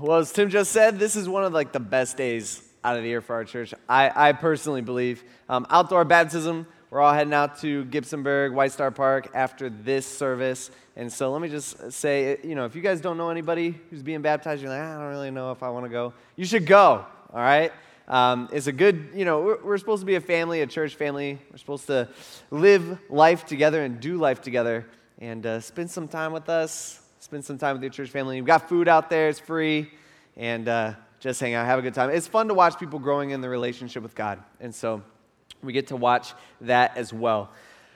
Well, as Tim just said, this is one of like the best days out of the year for our church. I, I personally believe. Um, outdoor baptism. We're all heading out to Gibsonburg, White Star Park after this service. And so let me just say, you know, if you guys don't know anybody who's being baptized, you're like, ah, I don't really know if I want to go. You should go, all right? Um, it's a good, you know, we're, we're supposed to be a family, a church family. We're supposed to live life together and do life together and uh, spend some time with us, spend some time with your church family. You've got food out there, it's free, and uh, just hang out, have a good time. It's fun to watch people growing in the relationship with God. And so we get to watch that as well.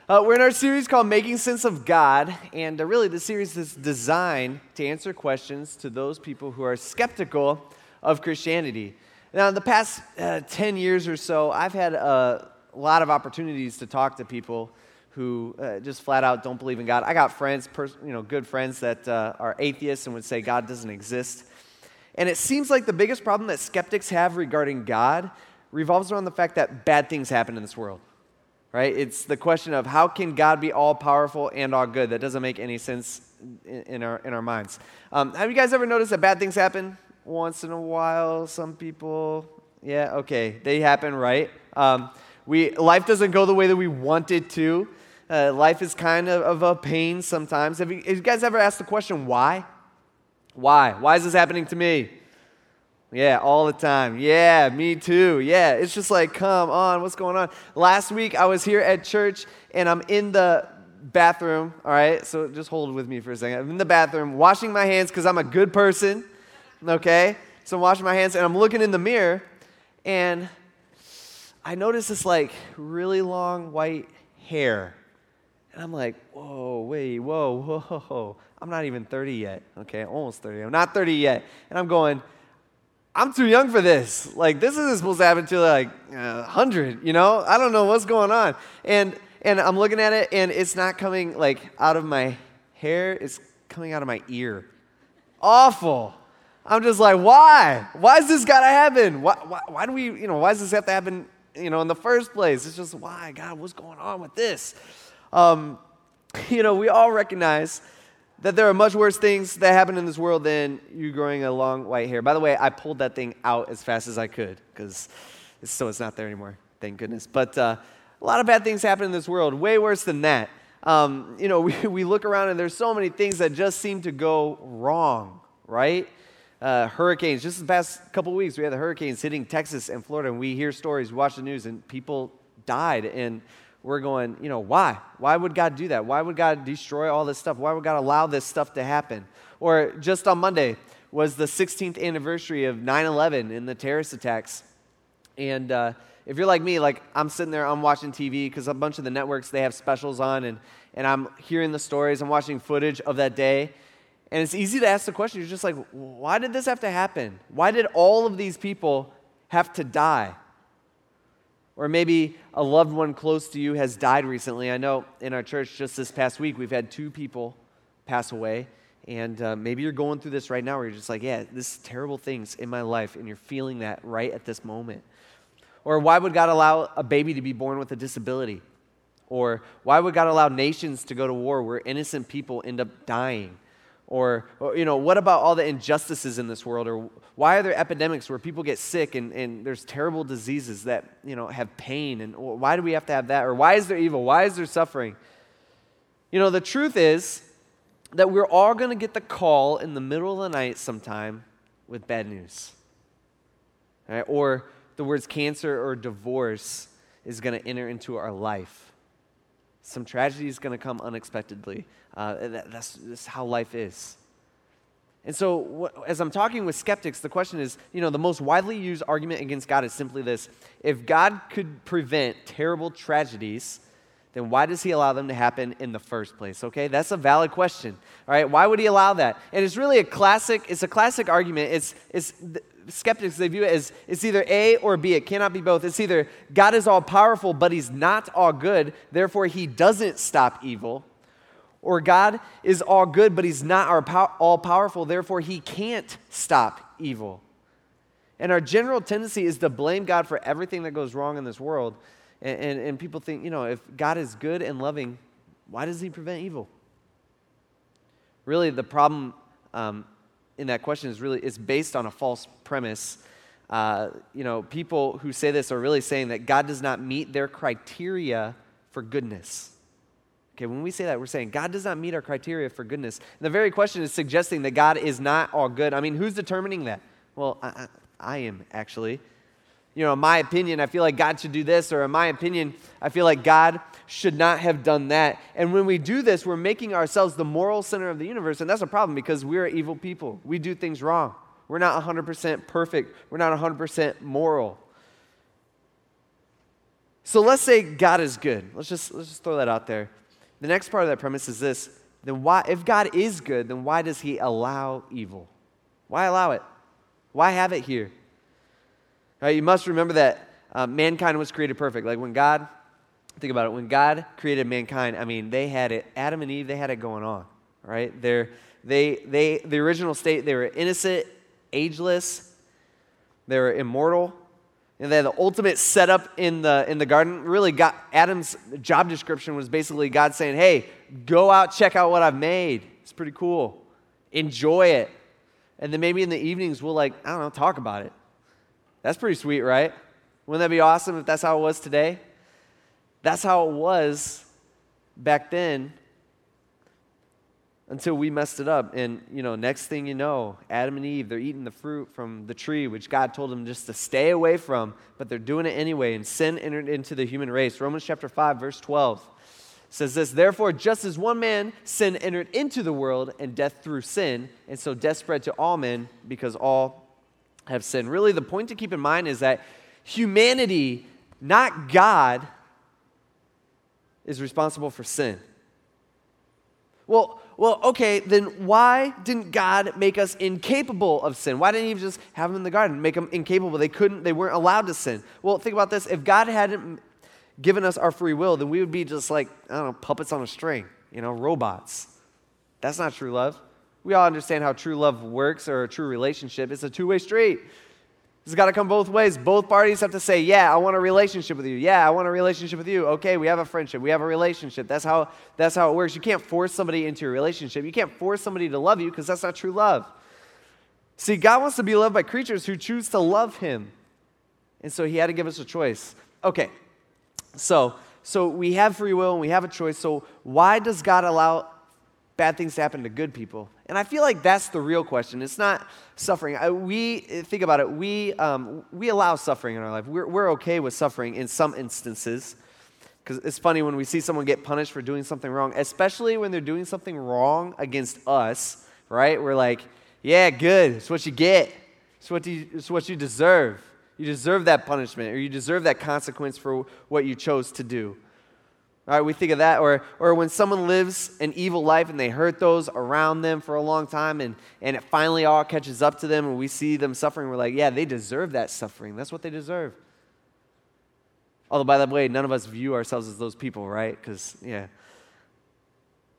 Uh, we're in our series called Making Sense of God, and uh, really the series is designed to answer questions to those people who are skeptical of Christianity. Now, in the past uh, 10 years or so, I've had a lot of opportunities to talk to people who uh, just flat out don't believe in God. I got friends, pers- you know, good friends that uh, are atheists and would say God doesn't exist. And it seems like the biggest problem that skeptics have regarding God revolves around the fact that bad things happen in this world, right? It's the question of how can God be all powerful and all good? That doesn't make any sense in, in our, in our minds. Um, have you guys ever noticed that bad things happen once in a while? Some people, yeah, okay, they happen, right? Um, we, life doesn't go the way that we want it to. Uh, life is kind of, of a pain sometimes. Have you, have you guys ever asked the question, why? Why? Why is this happening to me? Yeah, all the time. Yeah, me too. Yeah, it's just like, come on, what's going on? Last week I was here at church and I'm in the bathroom, all right? So just hold with me for a second. I'm in the bathroom washing my hands because I'm a good person, okay? So I'm washing my hands and I'm looking in the mirror and I notice this like really long white hair. And I'm like, whoa, wait, whoa, whoa, whoa. I'm not even 30 yet, okay? Almost 30. I'm not 30 yet. And I'm going, I'm too young for this. Like, this isn't supposed to happen to like uh, 100, you know? I don't know what's going on. And, and I'm looking at it, and it's not coming like out of my hair, it's coming out of my ear. Awful. I'm just like, why? Why does this gotta happen? Why, why, why do we, you know, why does this have to happen, you know, in the first place? It's just, why? God, what's going on with this? Um, you know, we all recognize that there are much worse things that happen in this world than you growing a long white hair. By the way, I pulled that thing out as fast as I could because it's so it's not there anymore. Thank goodness. But uh, a lot of bad things happen in this world, way worse than that. Um, you know, we, we look around and there's so many things that just seem to go wrong, right? Uh, hurricanes. Just the past couple weeks, we had the hurricanes hitting Texas and Florida, and we hear stories, we watch the news, and people died. And we're going, you know, why? Why would God do that? Why would God destroy all this stuff? Why would God allow this stuff to happen? Or just on Monday was the 16th anniversary of 9 11 and the terrorist attacks. And uh, if you're like me, like I'm sitting there, I'm watching TV because a bunch of the networks, they have specials on, and, and I'm hearing the stories, I'm watching footage of that day. And it's easy to ask the question, you're just like, why did this have to happen? Why did all of these people have to die? Or maybe a loved one close to you has died recently. I know in our church just this past week, we've had two people pass away. And uh, maybe you're going through this right now where you're just like, yeah, this is terrible things in my life, and you're feeling that right at this moment. Or why would God allow a baby to be born with a disability? Or why would God allow nations to go to war where innocent people end up dying? Or, or, you know, what about all the injustices in this world? Or why are there epidemics where people get sick and, and there's terrible diseases that, you know, have pain? And why do we have to have that? Or why is there evil? Why is there suffering? You know, the truth is that we're all going to get the call in the middle of the night sometime with bad news. Right? Or the words cancer or divorce is going to enter into our life. Some tragedy is going to come unexpectedly. Uh, that, that's, that's how life is. And so, as I'm talking with skeptics, the question is you know, the most widely used argument against God is simply this. If God could prevent terrible tragedies, then why does he allow them to happen in the first place? Okay that's a valid question all right? Why would he allow that? And it's really a classic it's a classic argument. It's it's skeptics they view it as it's either a or b it cannot be both it's either god is all powerful but he's not all good therefore he doesn't stop evil or God is all good, but he's not all powerful, therefore he can't stop evil. And our general tendency is to blame God for everything that goes wrong in this world. And, and, and people think, you know, if God is good and loving, why does he prevent evil? Really, the problem um, in that question is really is based on a false premise. Uh, you know, people who say this are really saying that God does not meet their criteria for goodness. Okay, when we say that, we're saying God does not meet our criteria for goodness. And the very question is suggesting that God is not all good. I mean, who's determining that? Well, I, I, I am actually. You know, in my opinion, I feel like God should do this, or in my opinion, I feel like God should not have done that. And when we do this, we're making ourselves the moral center of the universe, and that's a problem because we're evil people. We do things wrong. We're not 100% perfect, we're not 100% moral. So let's say God is good. Let's just, let's just throw that out there. The next part of that premise is this then why, if God is good, then why does he allow evil? Why allow it? Why have it here? Right, you must remember that uh, mankind was created perfect. Like when God, think about it, when God created mankind, I mean, they had it, Adam and Eve, they had it going on, right? They're, they, they, the original state, they were innocent, ageless, they were immortal, and they had the ultimate setup in the, in the garden. Really, got, Adam's job description was basically God saying, hey, go out, check out what I've made. It's pretty cool. Enjoy it. And then maybe in the evenings, we'll, like, I don't know, talk about it. That's pretty sweet, right? Wouldn't that be awesome if that's how it was today? That's how it was back then until we messed it up. And, you know, next thing you know, Adam and Eve, they're eating the fruit from the tree, which God told them just to stay away from, but they're doing it anyway. And sin entered into the human race. Romans chapter 5, verse 12 says this Therefore, just as one man, sin entered into the world, and death through sin, and so death spread to all men because all have sinned. Really, the point to keep in mind is that humanity, not God, is responsible for sin. Well, well, okay, then why didn't God make us incapable of sin? Why didn't He just have them in the garden, make them incapable? They couldn't, they weren't allowed to sin. Well, think about this. If God hadn't given us our free will, then we would be just like, I don't know, puppets on a string, you know, robots. That's not true love. We all understand how true love works or a true relationship. It's a two way street. It's got to come both ways. Both parties have to say, Yeah, I want a relationship with you. Yeah, I want a relationship with you. Okay, we have a friendship. We have a relationship. That's how, that's how it works. You can't force somebody into a relationship. You can't force somebody to love you because that's not true love. See, God wants to be loved by creatures who choose to love Him. And so He had to give us a choice. Okay, so, so we have free will and we have a choice. So why does God allow bad things to happen to good people? And I feel like that's the real question. It's not suffering. I, we think about it. We um, we allow suffering in our life. We're we're okay with suffering in some instances. Because it's funny when we see someone get punished for doing something wrong, especially when they're doing something wrong against us, right? We're like, yeah, good. It's what you get. It's what you, it's what you deserve. You deserve that punishment or you deserve that consequence for what you chose to do. All right, we think of that. Or, or when someone lives an evil life and they hurt those around them for a long time and, and it finally all catches up to them and we see them suffering, we're like, yeah, they deserve that suffering. That's what they deserve. Although, by the way, none of us view ourselves as those people, right? Because, yeah.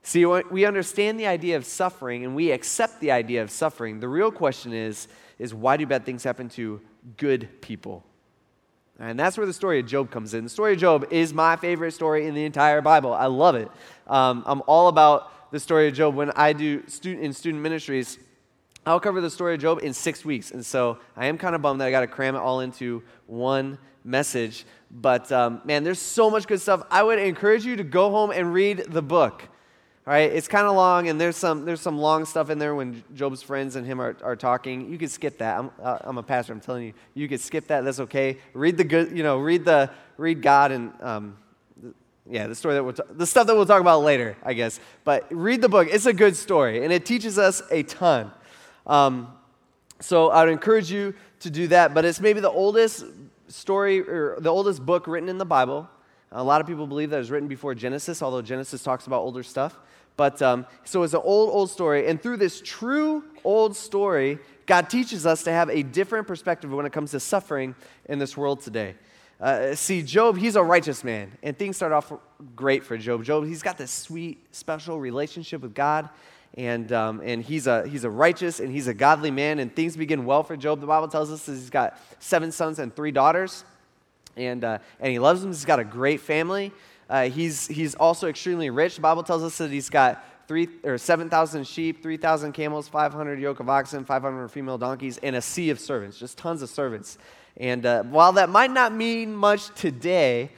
See, we understand the idea of suffering and we accept the idea of suffering. The real question is, is why do bad things happen to good people. And that's where the story of Job comes in. The story of Job is my favorite story in the entire Bible. I love it. Um, I'm all about the story of Job. When I do student, in student ministries, I'll cover the story of Job in six weeks. And so I am kind of bummed that I got to cram it all into one message. But um, man, there's so much good stuff. I would encourage you to go home and read the book. All right, it's kind of long, and there's some there's some long stuff in there when Job's friends and him are, are talking. You could skip that. I'm, uh, I'm a pastor. I'm telling you, you could skip that. That's okay. Read the good, you know, read the read God and um, yeah, the story that we'll the stuff that we'll talk about later, I guess. But read the book. It's a good story, and it teaches us a ton. Um, so I would encourage you to do that. But it's maybe the oldest story or the oldest book written in the Bible. A lot of people believe that it was written before Genesis, although Genesis talks about older stuff. But um, so it's an old, old story. And through this true old story, God teaches us to have a different perspective when it comes to suffering in this world today. Uh, see, Job, he's a righteous man, and things start off great for Job. Job, he's got this sweet, special relationship with God, and, um, and he's, a, he's a righteous and he's a godly man, and things begin well for Job. The Bible tells us that he's got seven sons and three daughters, and, uh, and he loves them. He's got a great family. Uh, he's, he's also extremely rich. The Bible tells us that he's got three or 7,000 sheep, 3,000 camels, 500 yoke of oxen, 500 female donkeys, and a sea of servants, just tons of servants. And uh, while that might not mean much today,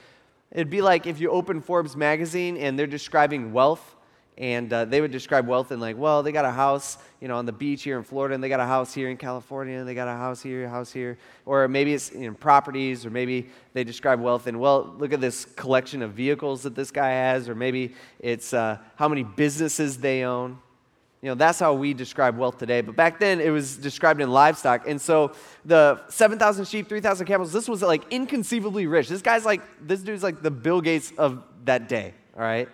it'd be like if you open Forbes magazine and they're describing wealth and uh, they would describe wealth in like, well, they got a house, you know, on the beach here in Florida, and they got a house here in California, and they got a house here, a house here, or maybe it's know, properties, or maybe they describe wealth in, well, look at this collection of vehicles that this guy has, or maybe it's uh, how many businesses they own. You know, that's how we describe wealth today. But back then, it was described in livestock. And so the 7,000 sheep, 3,000 camels, this was like inconceivably rich. This guy's like, this dude's like the Bill Gates of that day, all right?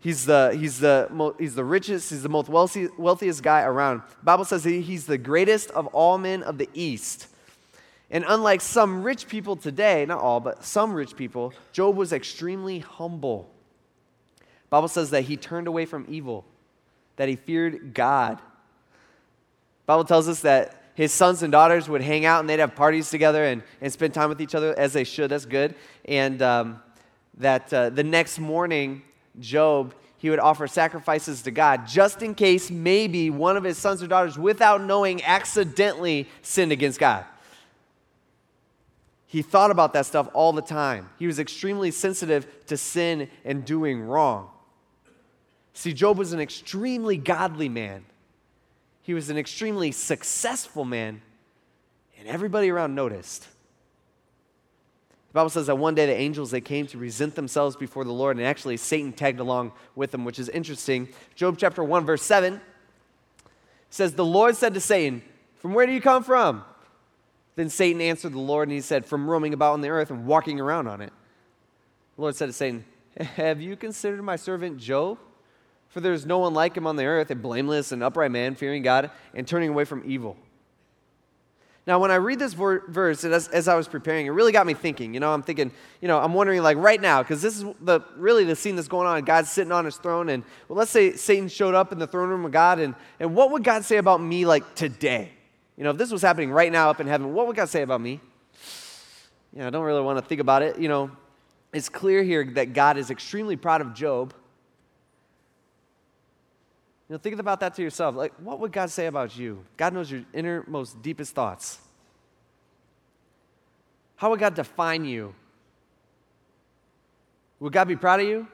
He's the, he's the, he's the richest, he's the most wealthy, wealthiest guy around. The Bible says he's the greatest of all men of the East. And unlike some rich people today, not all, but some rich people, Job was extremely humble. The Bible says that he turned away from evil, that he feared God. The Bible tells us that his sons and daughters would hang out and they'd have parties together and, and spend time with each other as they should. That's good. And um, that uh, the next morning, Job, he would offer sacrifices to God just in case maybe one of his sons or daughters, without knowing, accidentally sinned against God. He thought about that stuff all the time. He was extremely sensitive to sin and doing wrong. See, Job was an extremely godly man. He was an extremely successful man, and everybody around noticed. The Bible says that one day the angels they came to present themselves before the Lord, and actually Satan tagged along with them, which is interesting. Job chapter 1, verse 7 says, The Lord said to Satan, From where do you come from? Then Satan answered the Lord, and he said, From roaming about on the earth and walking around on it. The Lord said to Satan, Have you considered my servant Job? For there is no one like him on the earth, a blameless and upright man, fearing God and turning away from evil. Now, when I read this verse, as, as, I was preparing, it really got me thinking. You know, I'm thinking, you know, I'm wondering, like, right now, because this is the really the scene that's going on. God's sitting on his throne, and well, let's say Satan showed up in the throne room of God, and, and what would God say about me, like, today? You know, if this was happening right now up in heaven, what would God say about me? You know, I don't really want to think about it. You know, it's clear here that God is extremely proud of Job. You know, think about that to yourself. Like, what would God say about you? God knows your innermost, deepest thoughts. How would God define you? Would God be proud of you?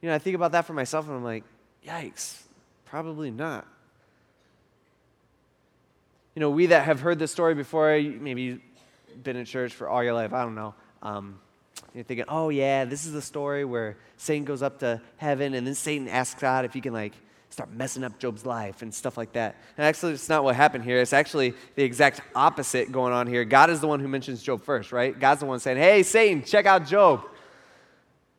You know, I think about that for myself and I'm like, yikes, probably not. You know, we that have heard this story before, maybe you've been in church for all your life, I don't know. Um, you're thinking, oh, yeah, this is the story where Satan goes up to heaven and then Satan asks God if he can, like, start messing up Job's life and stuff like that. And actually, it's not what happened here. It's actually the exact opposite going on here. God is the one who mentions Job first, right? God's the one saying, hey, Satan, check out Job.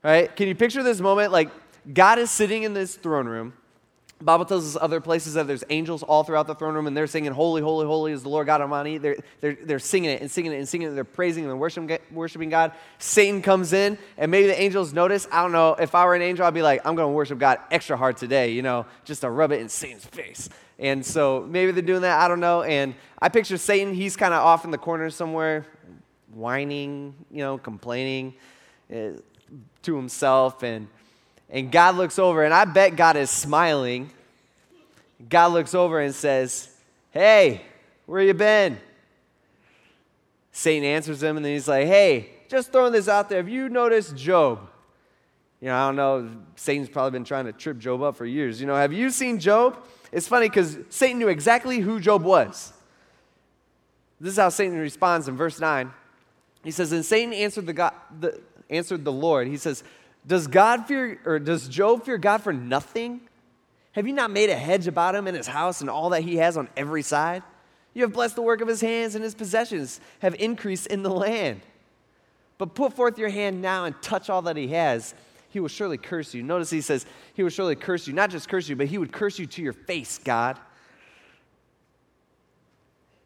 Right? Can you picture this moment? Like, God is sitting in this throne room Bible tells us other places that there's angels all throughout the throne room and they're singing, Holy, Holy, Holy is the Lord God Almighty. They're, they're, they're singing it and singing it and singing it. They're praising and worshiping, worshiping God. Satan comes in and maybe the angels notice. I don't know. If I were an angel, I'd be like, I'm going to worship God extra hard today, you know, just to rub it in Satan's face. And so maybe they're doing that. I don't know. And I picture Satan, he's kind of off in the corner somewhere, whining, you know, complaining uh, to himself. And and God looks over, and I bet God is smiling. God looks over and says, Hey, where you been? Satan answers him, and then he's like, Hey, just throwing this out there. Have you noticed Job? You know, I don't know. Satan's probably been trying to trip Job up for years. You know, have you seen Job? It's funny because Satan knew exactly who Job was. This is how Satan responds in verse 9. He says, And Satan answered the, God, the, answered the Lord. He says, does God fear, or does Job fear God for nothing? Have you not made a hedge about him and his house and all that he has on every side? You have blessed the work of his hands, and his possessions have increased in the land. But put forth your hand now and touch all that he has. He will surely curse you. Notice he says, He will surely curse you. Not just curse you, but he would curse you to your face, God.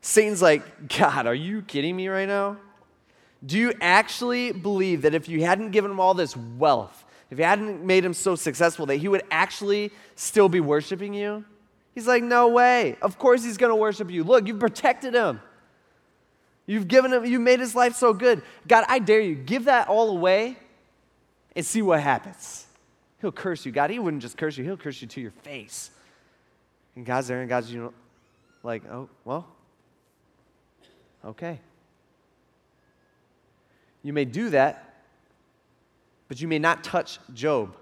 Satan's like, God, are you kidding me right now? Do you actually believe that if you hadn't given him all this wealth, if you hadn't made him so successful, that he would actually still be worshiping you? He's like, No way. Of course he's going to worship you. Look, you've protected him. You've given him, you made his life so good. God, I dare you, give that all away and see what happens. He'll curse you. God, He wouldn't just curse you, He'll curse you to your face. And God's there, and God's, you know, like, oh, well, okay. You may do that, but you may not touch Job.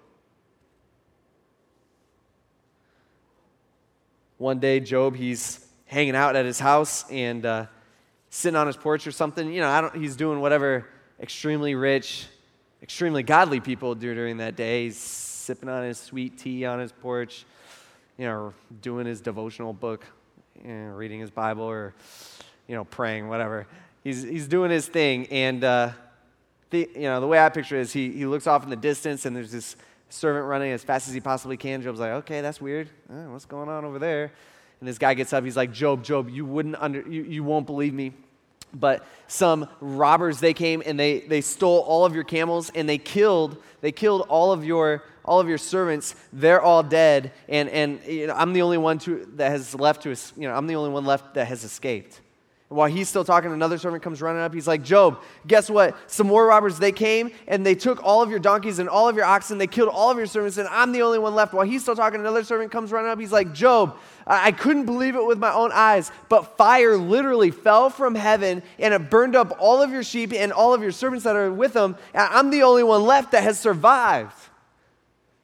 One day, Job, he's hanging out at his house and uh, sitting on his porch or something. You know, I don't, he's doing whatever extremely rich, extremely godly people do during that day. He's sipping on his sweet tea on his porch, you know, doing his devotional book, you know, reading his Bible or, you know, praying, whatever. He's, he's doing his thing. And, uh, the, you know, the way I picture it is he, he looks off in the distance and there's this servant running as fast as he possibly can. Job's like, okay, that's weird. Uh, what's going on over there? And this guy gets up. He's like, Job, Job, you wouldn't under, you, you won't believe me. But some robbers, they came and they, they stole all of your camels and they killed, they killed all of your, all of your servants. They're all dead. And, and you know, I'm the only one to, that has left to, you know, I'm the only one left that has escaped. While he's still talking, another servant comes running up. He's like, Job, guess what? Some more robbers, they came and they took all of your donkeys and all of your oxen. They killed all of your servants, and I'm the only one left. While he's still talking, another servant comes running up. He's like, Job, I, I couldn't believe it with my own eyes, but fire literally fell from heaven and it burned up all of your sheep and all of your servants that are with them. I'm the only one left that has survived.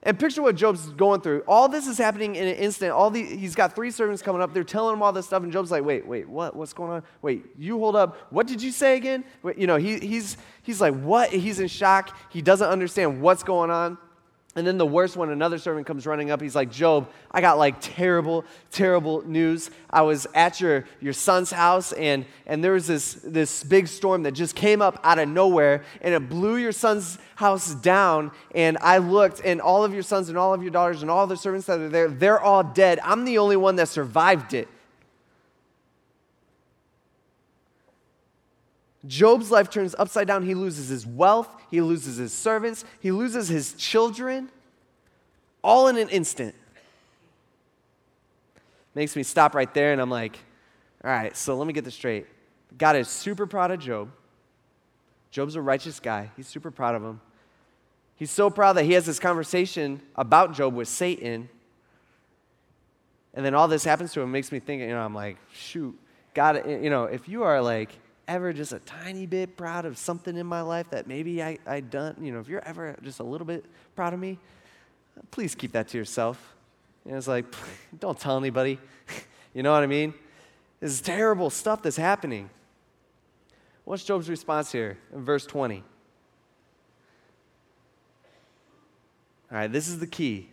And picture what Job's going through. All this is happening in an instant. All the, he's got three servants coming up. They're telling him all this stuff, and Job's like, "Wait, wait, what? What's going on? Wait, you hold up. What did you say again? Wait, you know, he, he's he's like, what? He's in shock. He doesn't understand what's going on. And then the worst one, another servant comes running up. He's like, Job, I got like terrible, terrible news. I was at your, your son's house, and, and there was this, this big storm that just came up out of nowhere, and it blew your son's house down. And I looked, and all of your sons and all of your daughters and all the servants that are there, they're all dead. I'm the only one that survived it. Job's life turns upside down. He loses his wealth, he loses his servants, he loses his children, all in an instant. Makes me stop right there, and I'm like, all right, so let me get this straight. God is super proud of Job. Job's a righteous guy, he's super proud of him. He's so proud that he has this conversation about Job with Satan. And then all this happens to him, makes me think, you know, I'm like, shoot, God, you know, if you are like ever just a tiny bit proud of something in my life that maybe I, I done, you know, if you're ever just a little bit proud of me, please keep that to yourself. And it's like, don't tell anybody. you know what I mean? This is terrible stuff that's happening. What's Job's response here in verse 20? All right, this is the key.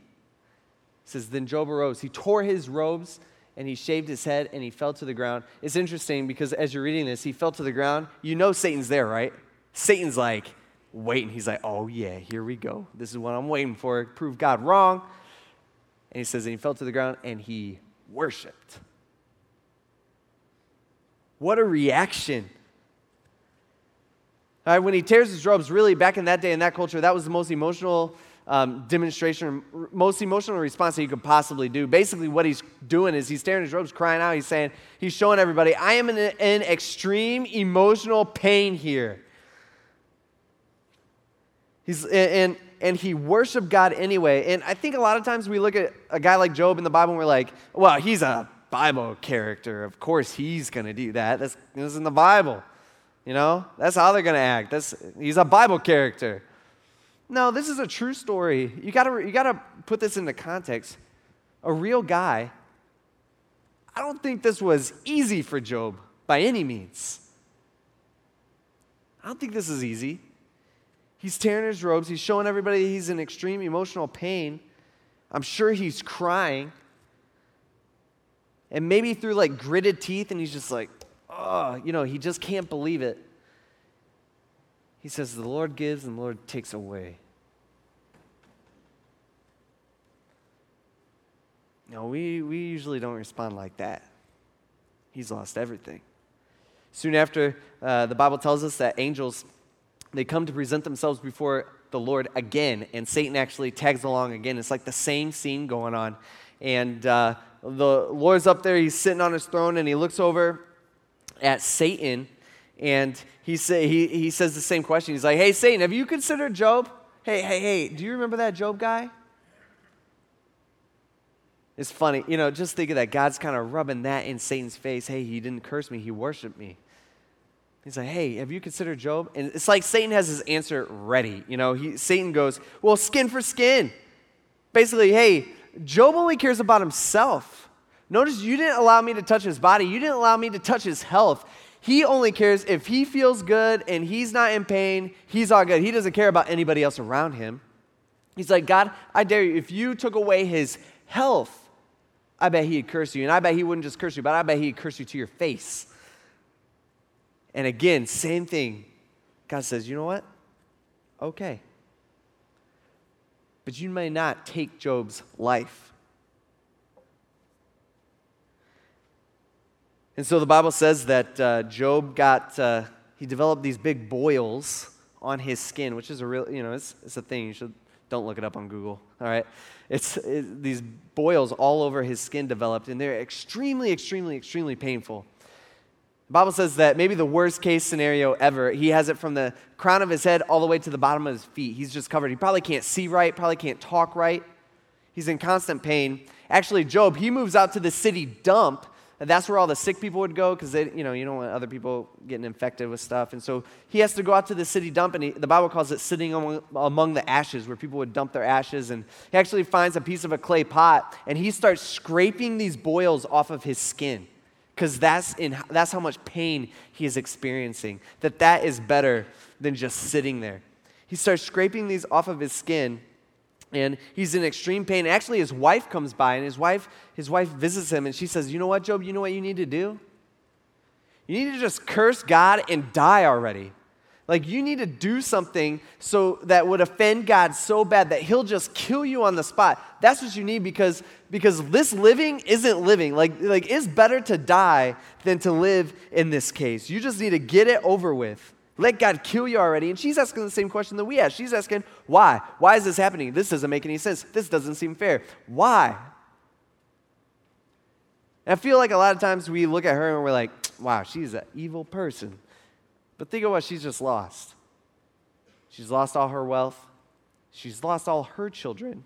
It says, Then Job arose. He tore his robes and he shaved his head and he fell to the ground. It's interesting because as you're reading this, he fell to the ground. You know Satan's there, right? Satan's like waiting. He's like, oh, yeah, here we go. This is what I'm waiting for. Prove God wrong. And he says, and he fell to the ground and he worshiped. What a reaction. All right, when he tears his robes, really back in that day, in that culture, that was the most emotional um, demonstration, most emotional response that you could possibly do. Basically, what he's doing is he's tearing his robes, crying out. He's saying, he's showing everybody, I am in, in extreme emotional pain here. He's, and, and he worshiped God anyway. And I think a lot of times we look at a guy like Job in the Bible and we're like, well, he's a Bible character. Of course he's going to do that. That's, that's in the Bible. You know, that's how they're going to act. That's, he's a Bible character. No, this is a true story. You gotta, you gotta put this into context. A real guy. I don't think this was easy for Job by any means. I don't think this is easy. He's tearing his robes, he's showing everybody he's in extreme emotional pain. I'm sure he's crying. And maybe through like gritted teeth, and he's just like, oh, you know, he just can't believe it. He says, The Lord gives and the Lord takes away. No, we, we usually don't respond like that. He's lost everything. Soon after, uh, the Bible tells us that angels, they come to present themselves before the Lord again, and Satan actually tags along again. It's like the same scene going on. And uh, the Lord's up there, he's sitting on his throne, and he looks over at Satan, and he, say, he, he says the same question. He's like, Hey, Satan, have you considered Job? Hey, hey, hey, do you remember that Job guy? It's funny, you know, just think of that. God's kind of rubbing that in Satan's face. Hey, he didn't curse me, he worshiped me. He's like, hey, have you considered Job? And it's like Satan has his answer ready. You know, he, Satan goes, well, skin for skin. Basically, hey, Job only cares about himself. Notice you didn't allow me to touch his body, you didn't allow me to touch his health. He only cares if he feels good and he's not in pain, he's all good. He doesn't care about anybody else around him. He's like, God, I dare you, if you took away his health, I bet he'd curse you. And I bet he wouldn't just curse you, but I bet he'd curse you to your face. And again, same thing. God says, you know what? Okay. But you may not take Job's life. And so the Bible says that uh, Job got, uh, he developed these big boils on his skin, which is a real, you know, it's, it's a thing. You should, don't look it up on Google, all right? It's it, these boils all over his skin developed, and they're extremely, extremely, extremely painful. The Bible says that maybe the worst case scenario ever, he has it from the crown of his head all the way to the bottom of his feet. He's just covered. He probably can't see right, probably can't talk right. He's in constant pain. Actually, Job, he moves out to the city dump. That's where all the sick people would go because you know you don't want other people getting infected with stuff. And so he has to go out to the city dump, and he, the Bible calls it sitting among, among the ashes, where people would dump their ashes. And he actually finds a piece of a clay pot, and he starts scraping these boils off of his skin because that's, in, that's how much pain he is experiencing, that that is better than just sitting there. He starts scraping these off of his skin, and he's in extreme pain. Actually, his wife comes by, and his wife, his wife visits him, and she says, You know what, Job? You know what you need to do? You need to just curse God and die already. Like, you need to do something so that would offend God so bad that He'll just kill you on the spot. That's what you need because, because this living isn't living. Like, like, it's better to die than to live in this case. You just need to get it over with. Let God kill you already. And she's asking the same question that we ask. She's asking, why? Why is this happening? This doesn't make any sense. This doesn't seem fair. Why? And I feel like a lot of times we look at her and we're like, wow, she's an evil person. But think of what she's just lost. She's lost all her wealth. She's lost all her children.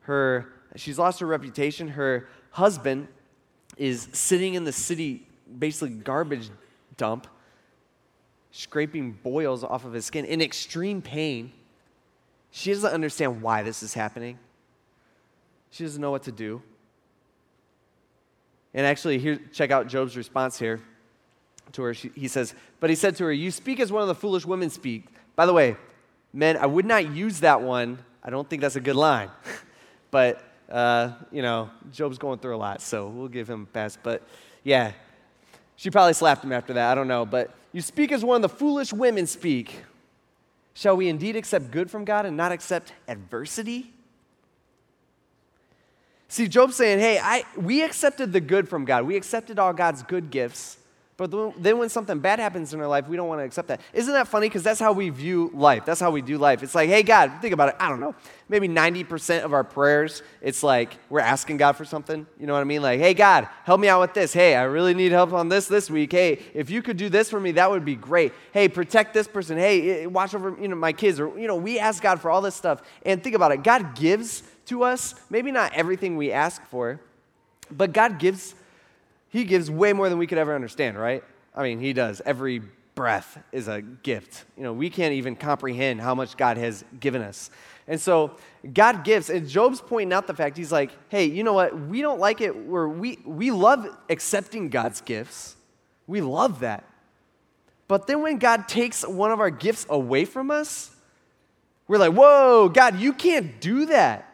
Her, she's lost her reputation. Her husband is sitting in the city, basically garbage dump, scraping boils off of his skin in extreme pain. She doesn't understand why this is happening. She doesn't know what to do. And actually, here, check out Job's response here to her. She, he says, But he said to her, You speak as one of the foolish women speak. By the way, men, I would not use that one. I don't think that's a good line. but, uh, you know, Job's going through a lot, so we'll give him a pass. But yeah, she probably slapped him after that. I don't know. But you speak as one of the foolish women speak. Shall we indeed accept good from God and not accept adversity? See, Job's saying, hey, I, we accepted the good from God. We accepted all God's good gifts. But then when something bad happens in our life, we don't want to accept that. Isn't that funny? Because that's how we view life. That's how we do life. It's like, hey, God, think about it. I don't know. Maybe 90% of our prayers, it's like we're asking God for something. You know what I mean? Like, hey, God, help me out with this. Hey, I really need help on this this week. Hey, if you could do this for me, that would be great. Hey, protect this person. Hey, eh, eh, watch over you know, my kids. Or, you know, we ask God for all this stuff. And think about it. God gives to us, maybe not everything we ask for, but God gives he gives way more than we could ever understand, right? I mean, He does. Every breath is a gift. You know, we can't even comprehend how much God has given us. And so God gives, and Job's pointing out the fact, he's like, hey, you know what? We don't like it where we, we love accepting God's gifts. We love that. But then when God takes one of our gifts away from us, we're like, whoa, God, you can't do that.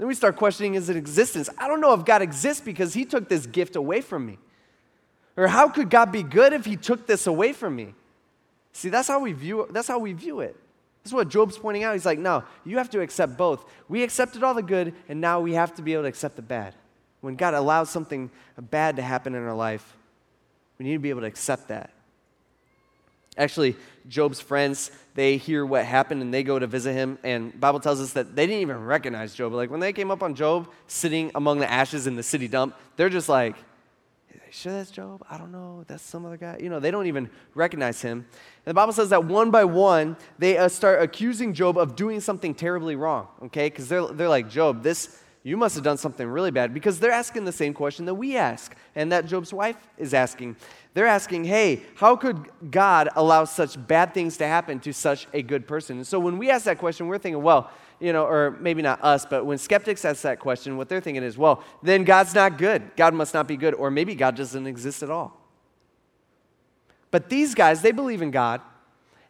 Then we start questioning his existence. I don't know if God exists because he took this gift away from me. Or how could God be good if he took this away from me? See, that's how we view that's how we view it. That's what Job's pointing out. He's like, no, you have to accept both. We accepted all the good, and now we have to be able to accept the bad. When God allows something bad to happen in our life, we need to be able to accept that. Actually, Job's friends, they hear what happened and they go to visit him. And Bible tells us that they didn't even recognize Job. Like when they came up on Job sitting among the ashes in the city dump, they're just like, sure that's Job? I don't know. That's some other guy. You know, they don't even recognize him. And the Bible says that one by one, they uh, start accusing Job of doing something terribly wrong, okay? Because they're, they're like, Job, this, You must have done something really bad because they're asking the same question that we ask and that Job's wife is asking. They're asking, hey, how could God allow such bad things to happen to such a good person? And so when we ask that question, we're thinking, well, you know, or maybe not us, but when skeptics ask that question, what they're thinking is, well, then God's not good. God must not be good, or maybe God doesn't exist at all. But these guys, they believe in God.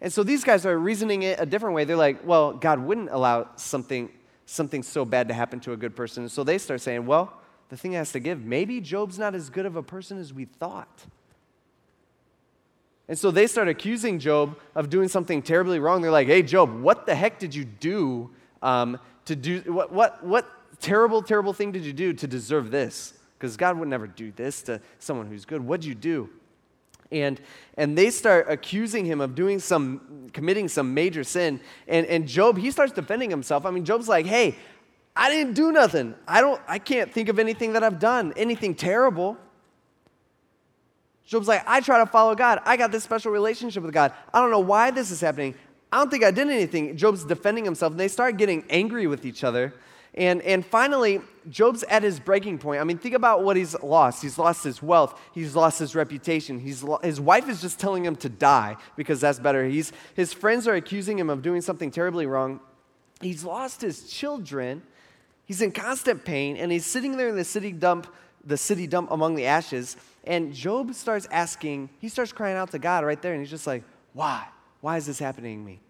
And so these guys are reasoning it a different way. They're like, well, God wouldn't allow something, something so bad to happen to a good person. So they start saying, well, the thing has to give. Maybe Job's not as good of a person as we thought. And so they start accusing Job of doing something terribly wrong. They're like, hey, Job, what the heck did you do um, to do, what, what, what terrible, terrible thing did you do to deserve this? Because God would never do this to someone who's good. What'd you do? And, and they start accusing him of doing some, committing some major sin. And, and Job, he starts defending himself. I mean, Job's like, hey, I didn't do nothing. I, don't, I can't think of anything that I've done, anything terrible. Job's like, I try to follow God. I got this special relationship with God. I don't know why this is happening. I don't think I did anything. Job's defending himself, and they start getting angry with each other. And, and finally, Job's at his breaking point. I mean, think about what he's lost. He's lost his wealth, he's lost his reputation. He's lo- his wife is just telling him to die because that's better. He's, his friends are accusing him of doing something terribly wrong. He's lost his children. He's in constant pain, and he's sitting there in the city dump, the city dump among the ashes. And Job starts asking, he starts crying out to God right there, and he's just like, Why? Why is this happening to me?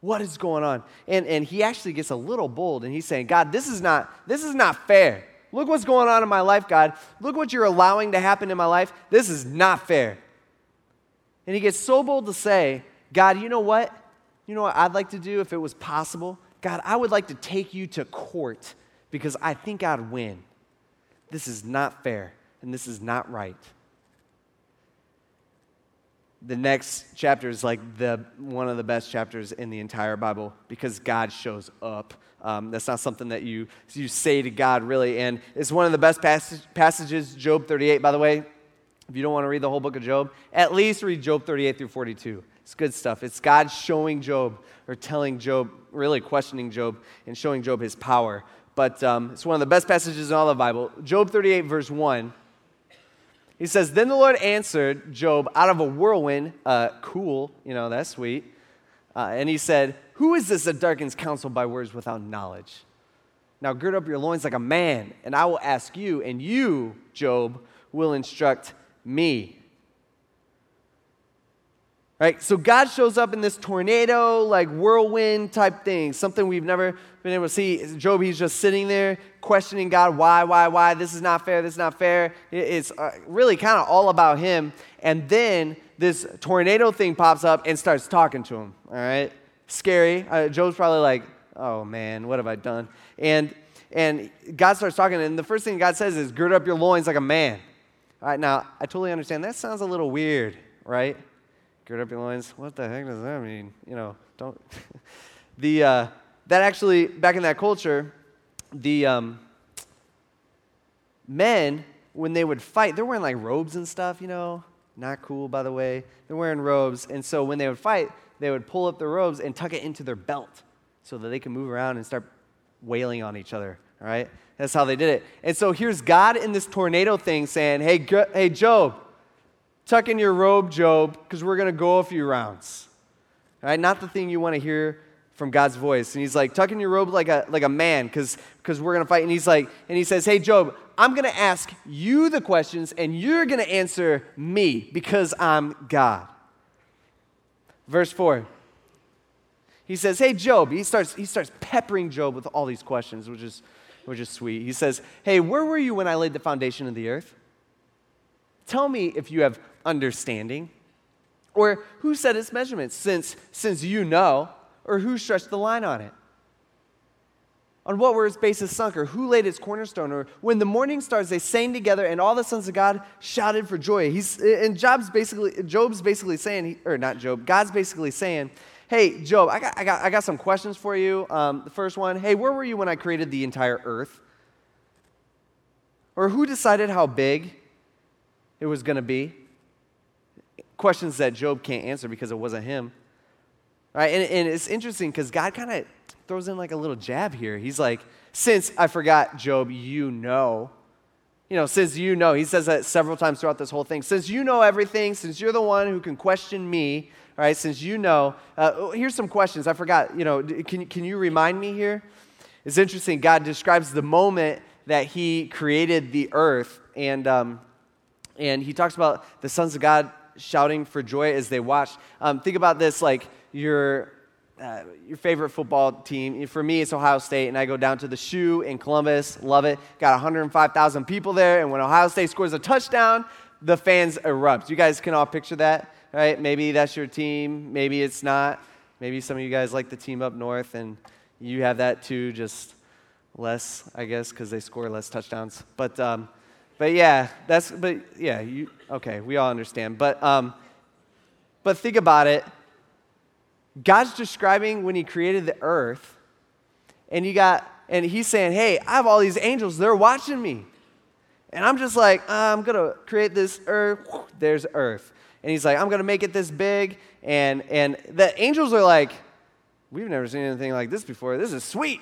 What is going on? And, and he actually gets a little bold and he's saying, God, this is not, this is not fair. Look what's going on in my life, God. Look what you're allowing to happen in my life. This is not fair. And he gets so bold to say, God, you know what? You know what I'd like to do if it was possible? God, I would like to take you to court because I think I'd win. This is not fair and this is not right. The next chapter is like the, one of the best chapters in the entire Bible because God shows up. Um, that's not something that you, you say to God, really. And it's one of the best passage, passages, Job 38, by the way. If you don't want to read the whole book of Job, at least read Job 38 through 42. It's good stuff. It's God showing Job or telling Job, really questioning Job and showing Job his power. But um, it's one of the best passages in all the Bible. Job 38, verse 1 he says, Then the Lord answered Job out of a whirlwind. Uh, cool, you know, that's sweet. Uh, and he said, Who is this that darkens counsel by words without knowledge? Now gird up your loins like a man, and I will ask you, and you, Job, will instruct me. Right? So God shows up in this tornado, like whirlwind type thing, something we've never been able to see. Job, he's just sitting there questioning God, why, why, why? This is not fair, this is not fair. It's uh, really kind of all about him. And then this tornado thing pops up and starts talking to him. All right? Scary. Uh, Job's probably like, oh man, what have I done? And and God starts talking, and the first thing God says is, gird up your loins like a man. All right, now I totally understand. That sounds a little weird, right? Gird up your loins. What the heck does that mean? You know, don't. the uh, that actually back in that culture, the um, men when they would fight, they're wearing like robes and stuff. You know, not cool by the way. They're wearing robes, and so when they would fight, they would pull up their robes and tuck it into their belt so that they can move around and start wailing on each other. All right, that's how they did it. And so here's God in this tornado thing saying, "Hey, hey, Job." Tuck in your robe, Job, because we're going to go a few rounds. Right? Not the thing you want to hear from God's voice. And he's like, tuck in your robe like a, like a man, because we're going to fight. And he's like, and he says, hey, Job, I'm going to ask you the questions, and you're going to answer me because I'm God. Verse 4. He says, Hey, Job. He starts, he starts peppering Job with all these questions, which is, which is sweet. He says, Hey, where were you when I laid the foundation of the earth? Tell me if you have understanding? Or who set its measurements, since, since you know? Or who stretched the line on it? On what were its bases sunk? Or who laid its cornerstone? Or when the morning stars they sang together and all the sons of God shouted for joy. He's, and Job's basically, Job's basically saying, or not Job, God's basically saying, hey, Job, I got, I got, I got some questions for you. Um, the first one, hey, where were you when I created the entire earth? Or who decided how big it was going to be? Questions that Job can't answer because it wasn't him. Right? And, and it's interesting because God kind of throws in like a little jab here. He's like, since I forgot, Job, you know. You know, since you know, he says that several times throughout this whole thing. Since you know everything, since you're the one who can question me, all right, since you know, uh, oh, here's some questions. I forgot, you know, can, can you remind me here? It's interesting. God describes the moment that he created the earth, and, um, and he talks about the sons of God shouting for joy as they watched. Um, think about this like your, uh, your favorite football team. For me, it's Ohio State, and I go down to the shoe in Columbus, love it. Got 105,000 people there, and when Ohio State scores a touchdown, the fans erupt. You guys can all picture that, right? Maybe that's your team, maybe it's not. Maybe some of you guys like the team up north, and you have that too, just less, I guess, because they score less touchdowns. But, um, but yeah, that's, but yeah, you, okay, we all understand. But, um, but think about it. God's describing when He created the earth, and you got, and He's saying, "Hey, I have all these angels. They're watching me," and I'm just like, uh, "I'm gonna create this earth. There's earth," and He's like, "I'm gonna make it this big," and and the angels are like, "We've never seen anything like this before. This is sweet."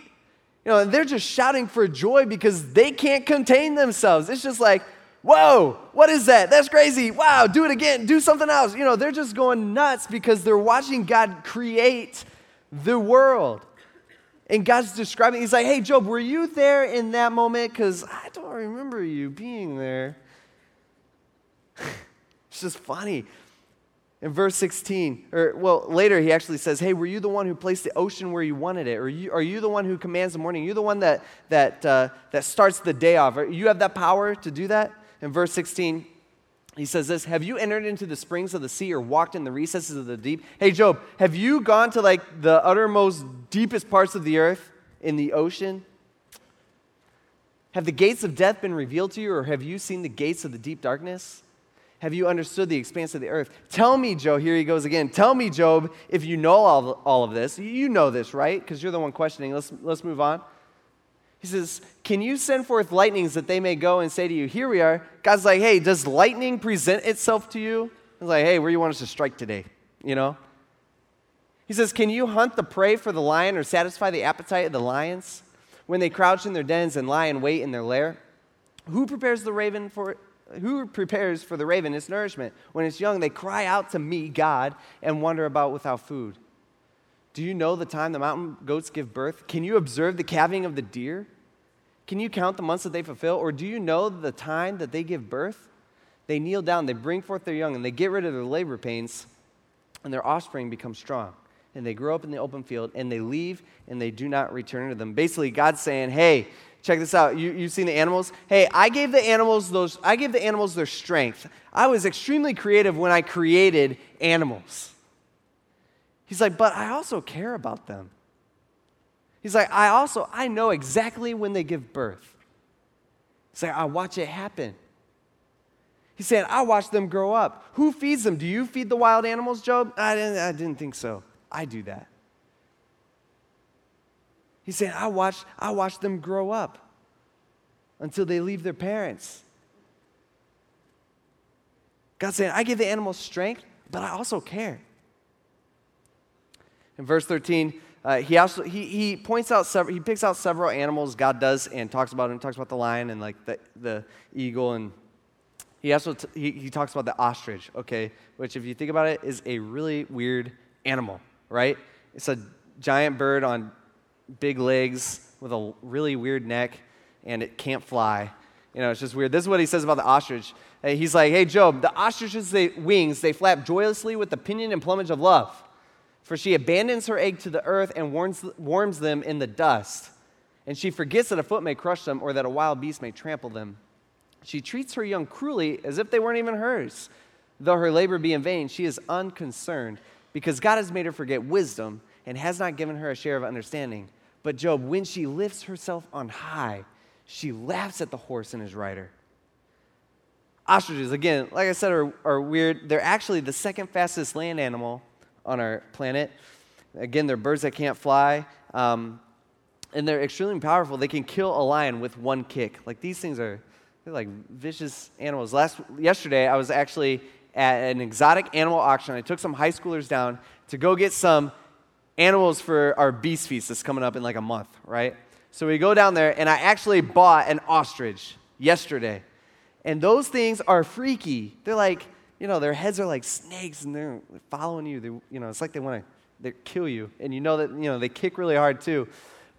You know, and they're just shouting for joy because they can't contain themselves. It's just like, Whoa, what is that? That's crazy. Wow, do it again. Do something else. You know, they're just going nuts because they're watching God create the world. And God's describing, He's like, hey, Job, were you there in that moment? Because I don't remember you being there. it's just funny. In verse 16, or well, later he actually says, Hey, were you the one who placed the ocean where you wanted it? Or you, are you the one who commands the morning? Are you the one that, that, uh, that starts the day off? You have that power to do that? in verse 16, he says this Have you entered into the springs of the sea or walked in the recesses of the deep? Hey, Job, have you gone to like the uttermost, deepest parts of the earth in the ocean? Have the gates of death been revealed to you, or have you seen the gates of the deep darkness? Have you understood the expanse of the earth? Tell me, Job, here he goes again. Tell me, Job, if you know all, all of this. You know this, right? Because you're the one questioning. Let's, let's move on. He says, Can you send forth lightnings that they may go and say to you, Here we are? God's like, Hey, does lightning present itself to you? He's like, Hey, where do you want us to strike today? You know? He says, Can you hunt the prey for the lion or satisfy the appetite of the lions when they crouch in their dens and lie in wait in their lair? Who prepares the raven for who prepares for the raven its nourishment? When it's young, they cry out to me, God, and wander about without food. Do you know the time the mountain goats give birth? Can you observe the calving of the deer? Can you count the months that they fulfill? Or do you know the time that they give birth? They kneel down, they bring forth their young, and they get rid of their labor pains, and their offspring become strong. And they grow up in the open field, and they leave, and they do not return to them. Basically, God's saying, hey, check this out. You, you've seen the animals? Hey, I gave the animals those, I gave the animals their strength. I was extremely creative when I created animals. He's like, but I also care about them. He's like, I also, I know exactly when they give birth. He's like, I watch it happen. He's saying, I watch them grow up. Who feeds them? Do you feed the wild animals, Job? I didn't, I didn't think so. I do that. He's saying, I watch, I watch them grow up until they leave their parents. God's saying, I give the animals strength, but I also care. In verse 13, uh, he also he, he points out several he picks out several animals God does and talks about them. Talks about the lion and like the, the eagle and he also t- he, he talks about the ostrich. Okay, which if you think about it is a really weird animal, right? It's a giant bird on big legs with a really weird neck and it can't fly. You know, it's just weird. This is what he says about the ostrich. He's like, "Hey Job, the ostrich's they, wings they flap joyously with the pinion and plumage of love." For she abandons her egg to the earth and warms, warms them in the dust. And she forgets that a foot may crush them or that a wild beast may trample them. She treats her young cruelly as if they weren't even hers. Though her labor be in vain, she is unconcerned because God has made her forget wisdom and has not given her a share of understanding. But Job, when she lifts herself on high, she laughs at the horse and his rider. Ostriches, again, like I said, are, are weird. They're actually the second fastest land animal on our planet. Again, they're birds that can't fly. Um, and they're extremely powerful. They can kill a lion with one kick. Like these things are they're like vicious animals. Last yesterday, I was actually at an exotic animal auction. I took some high schoolers down to go get some animals for our beast feast that's coming up in like a month, right? So we go down there, and I actually bought an ostrich yesterday. And those things are freaky. They're like, you know, their heads are like snakes and they're following you. They, you know, it's like they want to kill you. And you know that, you know, they kick really hard too.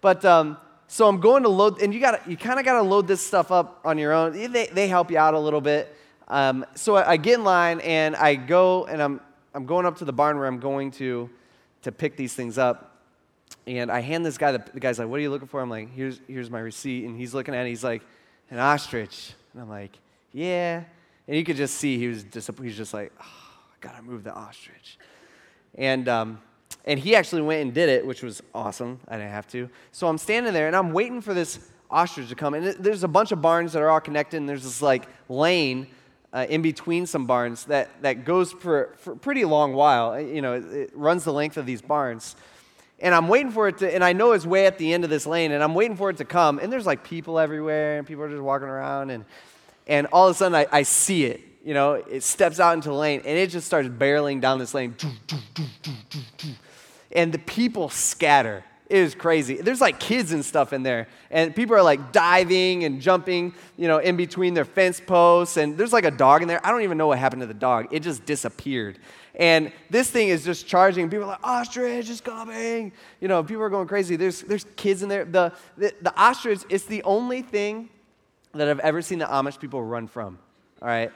But um, so I'm going to load, and you got you kind of got to load this stuff up on your own. They, they help you out a little bit. Um, so I, I, get in line and I go and I'm, I'm going up to the barn where I'm going to, to pick these things up. And I hand this guy, the, the guy's like, What are you looking for? I'm like, here's, here's my receipt. And he's looking at it, he's like, An ostrich. And I'm like, yeah. And you could just see he was disappointed. He's just like, oh, I gotta move the ostrich. And, um, and he actually went and did it, which was awesome. I didn't have to. So I'm standing there and I'm waiting for this ostrich to come. And there's a bunch of barns that are all connected, and there's this like lane uh, in between some barns that, that goes for, for a pretty long while. You know, it, it runs the length of these barns. And I'm waiting for it to, and I know it's way at the end of this lane, and I'm waiting for it to come. And there's like people everywhere, and people are just walking around. And and all of a sudden I, I see it. You know, it steps out into the lane and it just starts barreling down this lane. And the people scatter. It is crazy. There's like kids and stuff in there. And people are like diving and jumping, you know, in between their fence posts. And there's like a dog in there. I don't even know what happened to the dog. It just disappeared. And this thing is just charging. People are like, ostrich is coming. You know, people are going crazy. There's, there's kids in there. The, the, the ostrich, it's the only thing that I've ever seen the Amish people run from. All right?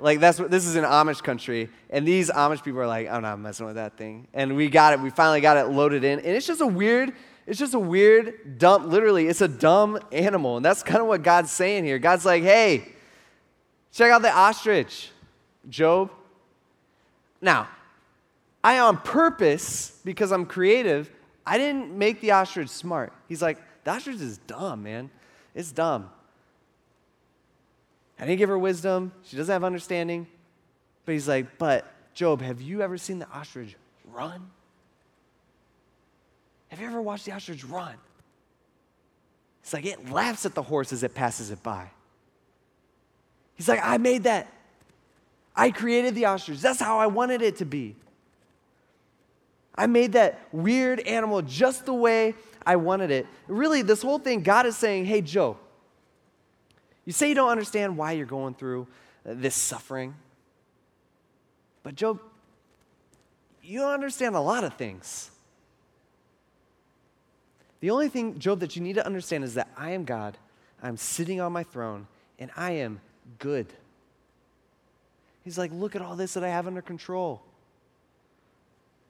Like that's what this is an Amish country, and these Amish people are like, I'm not messing with that thing. And we got it, we finally got it loaded in. And it's just a weird, it's just a weird, dumb, literally, it's a dumb animal. And that's kind of what God's saying here. God's like, hey, check out the ostrich, Job. Now, I on purpose, because I'm creative, I didn't make the ostrich smart. He's like, the ostrich is dumb, man. It's dumb. I didn't give her wisdom. She doesn't have understanding. But he's like, But Job, have you ever seen the ostrich run? Have you ever watched the ostrich run? It's like it laughs at the horse as it passes it by. He's like, I made that. I created the ostrich. That's how I wanted it to be. I made that weird animal just the way I wanted it. Really, this whole thing, God is saying, hey, Job, you say you don't understand why you're going through uh, this suffering. But, Job, you don't understand a lot of things. The only thing, Job, that you need to understand is that I am God, I'm sitting on my throne, and I am good. He's like, look at all this that I have under control.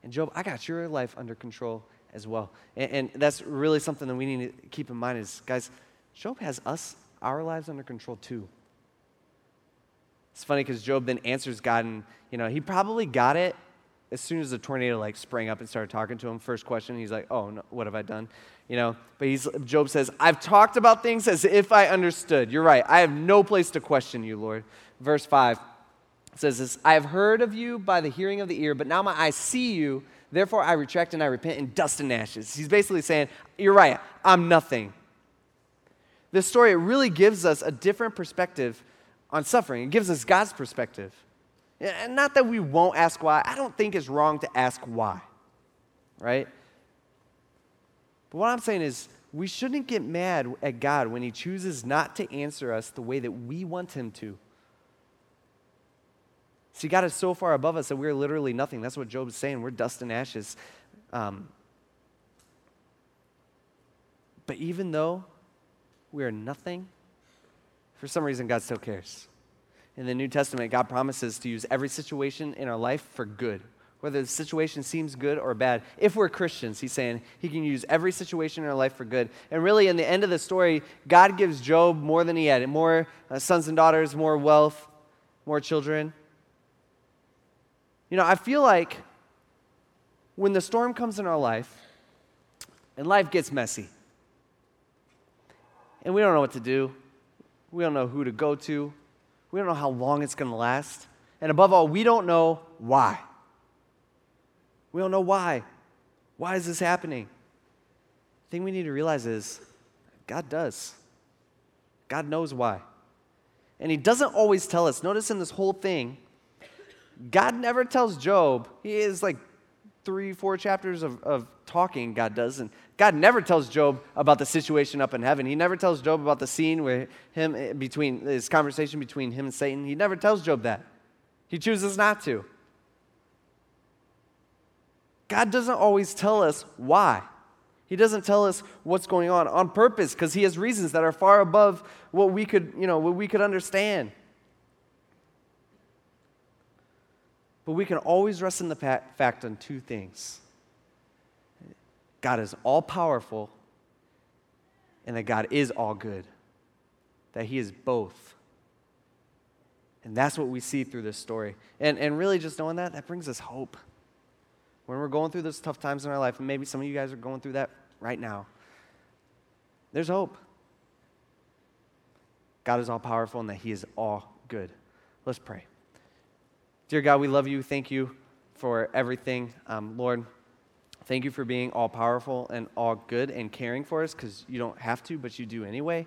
And Job, I got your life under control as well. And, and that's really something that we need to keep in mind is, guys, Job has us our lives under control too. It's funny because Job then answers God, and you know he probably got it as soon as the tornado like sprang up and started talking to him. First question, he's like, "Oh, no, what have I done?" You know. But he's Job says, "I've talked about things as if I understood." You're right. I have no place to question you, Lord. Verse five says this: "I have heard of you by the hearing of the ear, but now my eyes see you." Therefore, I retract and I repent in dust and ashes. He's basically saying, You're right, I'm nothing this story, it really gives us a different perspective on suffering. It gives us God's perspective. And not that we won't ask why. I don't think it's wrong to ask why, right? But what I'm saying is, we shouldn't get mad at God when He chooses not to answer us the way that we want Him to. See, God is so far above us that we're literally nothing. That's what Job is saying. We're dust and ashes. Um, but even though we are nothing, for some reason, God still cares. In the New Testament, God promises to use every situation in our life for good, whether the situation seems good or bad. If we're Christians, he's saying he can use every situation in our life for good. And really, in the end of the story, God gives Job more than he had more uh, sons and daughters, more wealth, more children. You know, I feel like when the storm comes in our life and life gets messy, and we don't know what to do. We don't know who to go to. We don't know how long it's going to last. And above all, we don't know why. We don't know why. Why is this happening? The thing we need to realize is God does. God knows why. And He doesn't always tell us. Notice in this whole thing, God never tells Job, He is like three, four chapters of, of talking, God does. And God never tells Job about the situation up in heaven. He never tells Job about the scene where him eh, between his conversation between him and Satan. He never tells Job that. He chooses not to. God doesn't always tell us why. He doesn't tell us what's going on on purpose because he has reasons that are far above what we could, you know, what we could understand. But we can always rest in the fact on two things God is all powerful, and that God is all good, that He is both. And that's what we see through this story. And, and really, just knowing that, that brings us hope. When we're going through those tough times in our life, and maybe some of you guys are going through that right now, there's hope. God is all powerful and that He is all good. Let's pray. Dear God, we love you. Thank you for everything. Um, Lord, thank you for being all powerful and all good and caring for us because you don't have to, but you do anyway.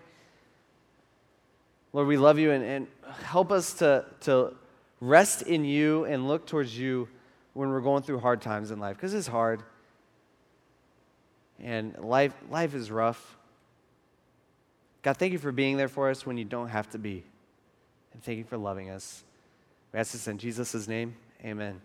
Lord, we love you and, and help us to, to rest in you and look towards you when we're going through hard times in life because it's hard and life, life is rough. God, thank you for being there for us when you don't have to be. And thank you for loving us. We ask this in Jesus' name. Amen.